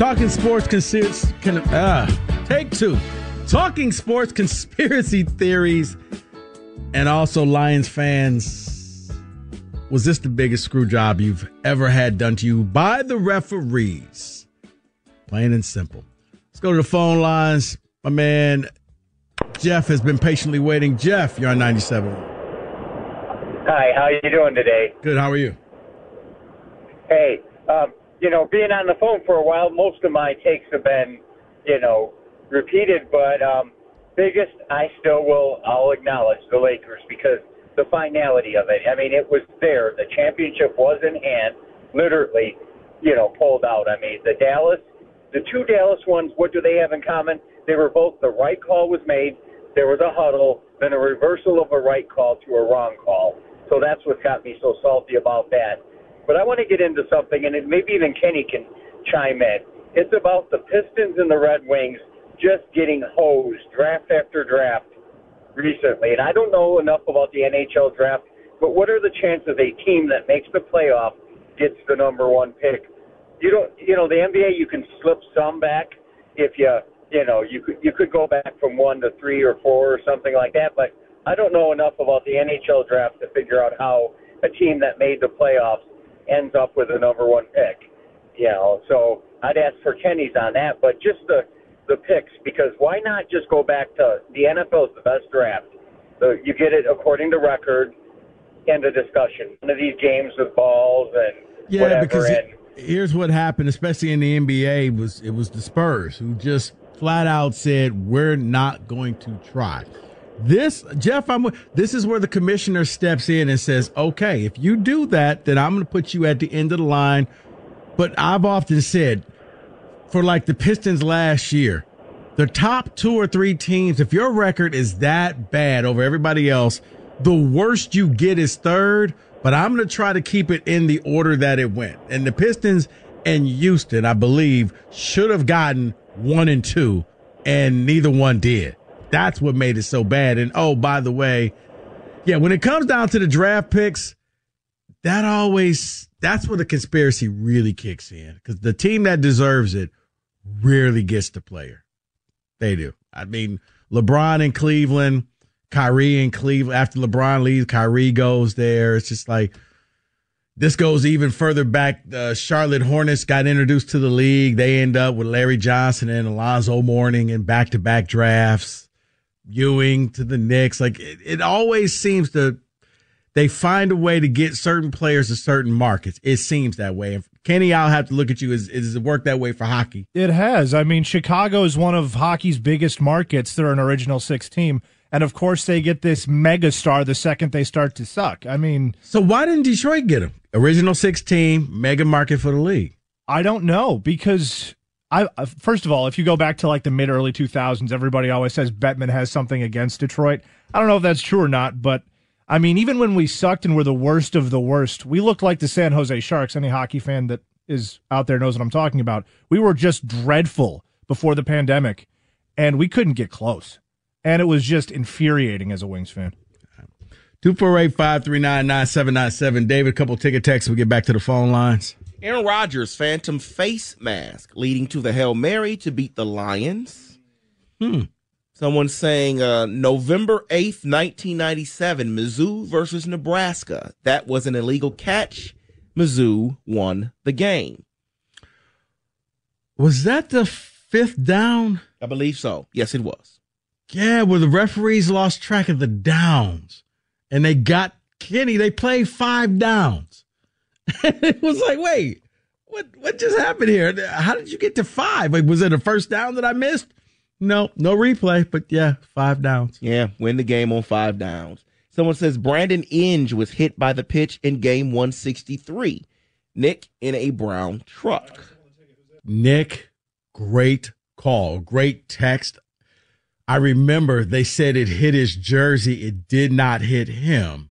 Talking sports conspiracy. Can, uh, take two. Talking sports conspiracy theories and also Lions fans. Was this the biggest screw job you've ever had done to you by the referees? Plain and simple. Let's go to the phone lines. My man Jeff has been patiently waiting. Jeff, you're on 97. Hi, how are you doing today? Good. How are you? Hey, um, you know, being on the phone for a while, most of my takes have been, you know, repeated. But um, biggest, I still will, I'll acknowledge the Lakers because the finality of it. I mean, it was there. The championship was in hand, literally, you know, pulled out. I mean, the Dallas, the two Dallas ones, what do they have in common? They were both the right call was made. There was a huddle, then a reversal of a right call to a wrong call. So that's what got me so salty about that. But I want to get into something, and maybe even Kenny can chime in. It's about the Pistons and the Red Wings just getting hosed draft after draft recently. And I don't know enough about the NHL draft, but what are the chances a team that makes the playoff gets the number one pick? You don't, you know, the NBA you can slip some back if you, you know, you could you could go back from one to three or four or something like that. But I don't know enough about the NHL draft to figure out how a team that made the playoffs ends up with a number one pick. You know, so I'd ask for Kenny's on that, but just the the picks because why not just go back to the NFL is the best draft. So you get it according to record. End of discussion. One of these games with balls and yeah, whatever. because and, it, here's what happened, especially in the NBA, was it was the Spurs who just flat out said we're not going to try. This, Jeff, I'm. This is where the commissioner steps in and says, "Okay, if you do that, then I'm going to put you at the end of the line." But I've often said, for like the Pistons last year, the top two or three teams, if your record is that bad over everybody else, the worst you get is third. But I'm going to try to keep it in the order that it went. And the Pistons and Houston, I believe, should have gotten one and two, and neither one did. That's what made it so bad. And oh, by the way, yeah, when it comes down to the draft picks, that always that's where the conspiracy really kicks in because the team that deserves it rarely gets the player. They do. I mean, LeBron in Cleveland, Kyrie in Cleveland. After LeBron leaves, Kyrie goes there. It's just like this goes even further back. The Charlotte Hornets got introduced to the league. They end up with Larry Johnson and Alonzo Mourning in back to back drafts. Ewing to the Knicks. Like it, it always seems to they find a way to get certain players to certain markets. It seems that way. And Kenny, I'll have to look at you. Is is it work that way for hockey? It has. I mean, Chicago is one of hockey's biggest markets. They're an original six team. And of course, they get this mega star the second they start to suck. I mean, so why didn't Detroit get him? Original six team, mega market for the league. I don't know because I first of all, if you go back to like the mid early 2000s, everybody always says Bettman has something against Detroit. I don't know if that's true or not, but I mean, even when we sucked and were the worst of the worst, we looked like the San Jose Sharks. Any hockey fan that is out there knows what I'm talking about. We were just dreadful before the pandemic, and we couldn't get close. And it was just infuriating as a Wings fan. 248 539 9797. David, a couple ticket texts. We get back to the phone lines. Aaron Rodgers' phantom face mask leading to the Hail Mary to beat the Lions. Hmm. Someone saying uh, November 8th, 1997, Mizzou versus Nebraska. That was an illegal catch. Mizzou won the game. Was that the fifth down? I believe so. Yes, it was. Yeah, where the referees lost track of the downs and they got Kenny. They played five downs. it was like, wait, what what just happened here? How did you get to five? Like, was it a first down that I missed? No, no replay, but yeah, five downs. Yeah, win the game on five downs. Someone says Brandon Inge was hit by the pitch in game 163. Nick in a brown truck. Nick, great call, great text. I remember they said it hit his jersey. It did not hit him.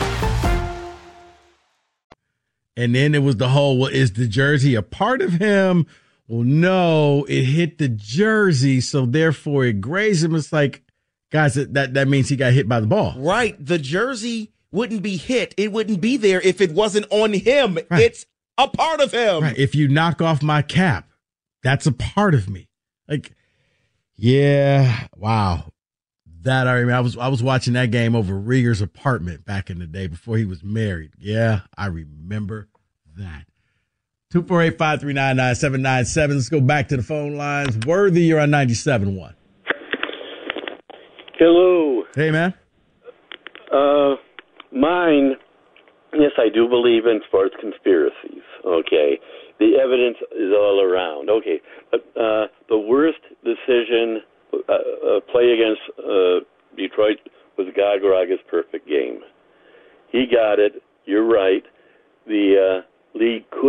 And then it was the whole, well, is the jersey a part of him? Well, no, it hit the jersey, so therefore it grazed him. It's like, guys, that that means he got hit by the ball. Right. The jersey wouldn't be hit. It wouldn't be there if it wasn't on him. Right. It's a part of him. Right. If you knock off my cap, that's a part of me. Like, yeah, wow. That I remember. I was I was watching that game over Rieger's apartment back in the day before he was married. Yeah, I remember that. 248-539-9797. Let's go back to the phone lines. Worthy, you're on 97.1. Hello. Hey, man. Uh, mine, yes, I do believe in sports conspiracies. Okay. The evidence is all around. Okay. But uh, the worst decision uh, uh, play against uh, Detroit was Galarraga's perfect game. He got it. You're right.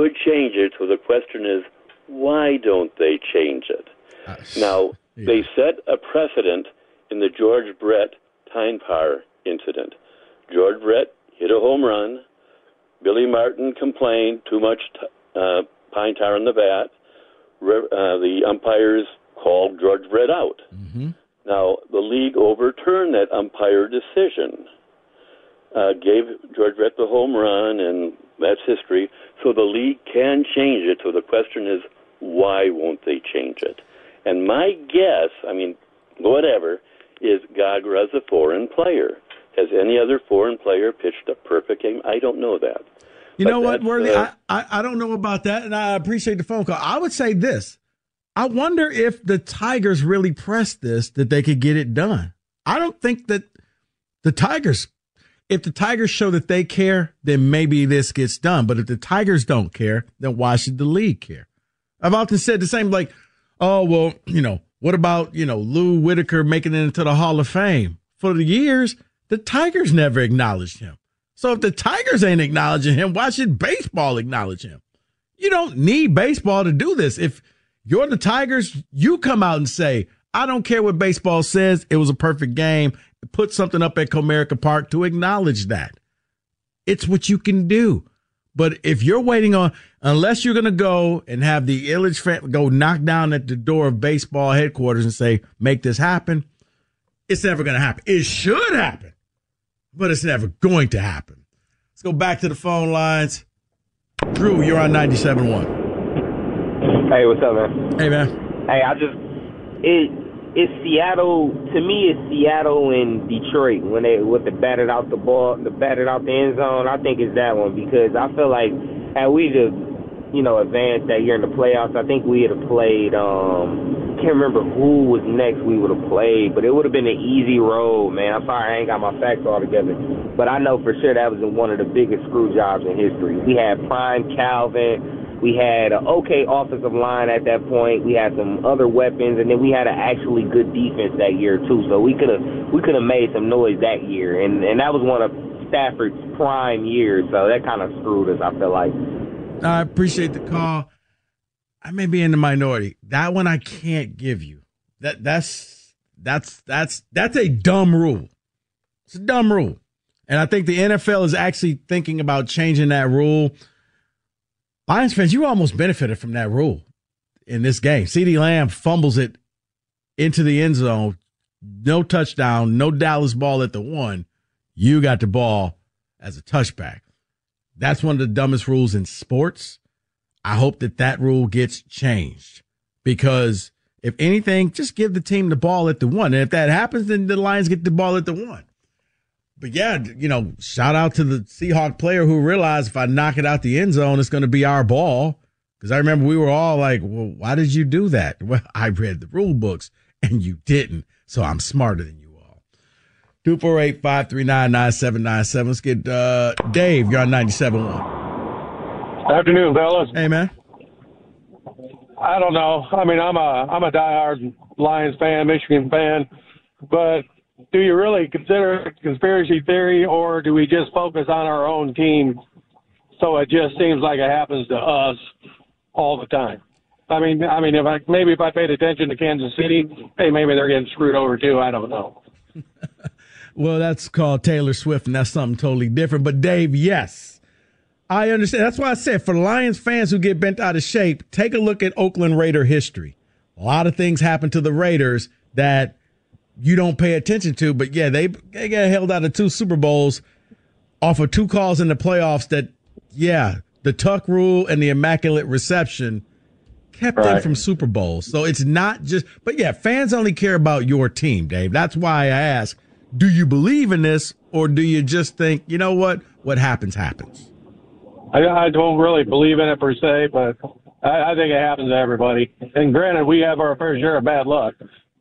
Could change it. So the question is, why don't they change it? Uh, now yeah. they set a precedent in the George Brett pine tar incident. George Brett hit a home run. Billy Martin complained too much t- uh, pine tar in the bat. Re- uh, the umpires called George Brett out. Mm-hmm. Now, the league overturned that umpire decision, uh, gave George Brett the home run, and that's history. So the league can change it. So the question is, why won't they change it? And my guess, I mean, whatever, is Gagra's a foreign player. Has any other foreign player pitched a perfect game? I don't know that. You but know what, Worthy? Uh, I, I don't know about that, and I appreciate the phone call. I would say this I wonder if the Tigers really pressed this that they could get it done. I don't think that the Tigers, if the Tigers show that they care, then maybe this gets done. But if the Tigers don't care, then why should the league care? I've often said the same, like, oh, well, you know, what about, you know, Lou Whitaker making it into the Hall of Fame? For the years, the Tigers never acknowledged him. So if the Tigers ain't acknowledging him, why should baseball acknowledge him? You don't need baseball to do this. If you're the Tigers. You come out and say, I don't care what baseball says. It was a perfect game. Put something up at Comerica Park to acknowledge that. It's what you can do. But if you're waiting on, unless you're going to go and have the Ilitch family go knock down at the door of baseball headquarters and say, make this happen, it's never going to happen. It should happen, but it's never going to happen. Let's go back to the phone lines. Drew, you're on 97.1. Hey, what's up, man? Hey, man. Hey, I just it it's Seattle to me. It's Seattle and Detroit when they with the batted out the ball, the batted out the end zone. I think it's that one because I feel like had we just you know advanced that year in the playoffs, I think we would have played. um Can't remember who was next. We would have played, but it would have been an easy road, man. I'm sorry I ain't got my facts all together, but I know for sure that was one of the biggest screw jobs in history. We had prime Calvin. We had an okay offensive line at that point. We had some other weapons, and then we had an actually good defense that year too. So we could have we could have made some noise that year, and and that was one of Stafford's prime years. So that kind of screwed us. I feel like. I appreciate the call. I may be in the minority. That one I can't give you. That that's that's that's that's a dumb rule. It's a dumb rule. And I think the NFL is actually thinking about changing that rule Lions fans, you almost benefited from that rule in this game. CeeDee Lamb fumbles it into the end zone. No touchdown, no Dallas ball at the one. You got the ball as a touchback. That's one of the dumbest rules in sports. I hope that that rule gets changed because if anything, just give the team the ball at the one. And if that happens, then the Lions get the ball at the one. But yeah, you know, shout out to the Seahawk player who realized if I knock it out the end zone, it's going to be our ball. Because I remember we were all like, well, why did you do that? Well, I read the rule books and you didn't. So I'm smarter than you all. 248 539 9797. Let's get uh, Dave. You're on 97.1. Afternoon, fellas. Hey, man. I don't know. I mean, I'm a I'm a diehard Lions fan, Michigan fan, but do you really consider it conspiracy theory, or do we just focus on our own team? So it just seems like it happens to us all the time. I mean, I mean, if I maybe if I paid attention to Kansas City, hey, maybe they're getting screwed over too. I don't know. well, that's called Taylor Swift, and that's something totally different. But Dave, yes, I understand. That's why I said for Lions fans who get bent out of shape, take a look at Oakland Raider history. A lot of things happen to the Raiders that you don't pay attention to. But yeah, they they got held out of two Super Bowls off of two calls in the playoffs. That yeah, the tuck rule and the immaculate reception kept right. them from Super Bowls. So it's not just. But yeah, fans only care about your team, Dave. That's why I ask: Do you believe in this, or do you just think you know what? What happens happens. I, I don't really believe in it per se, but I, I think it happens to everybody. And granted, we have our fair share of bad luck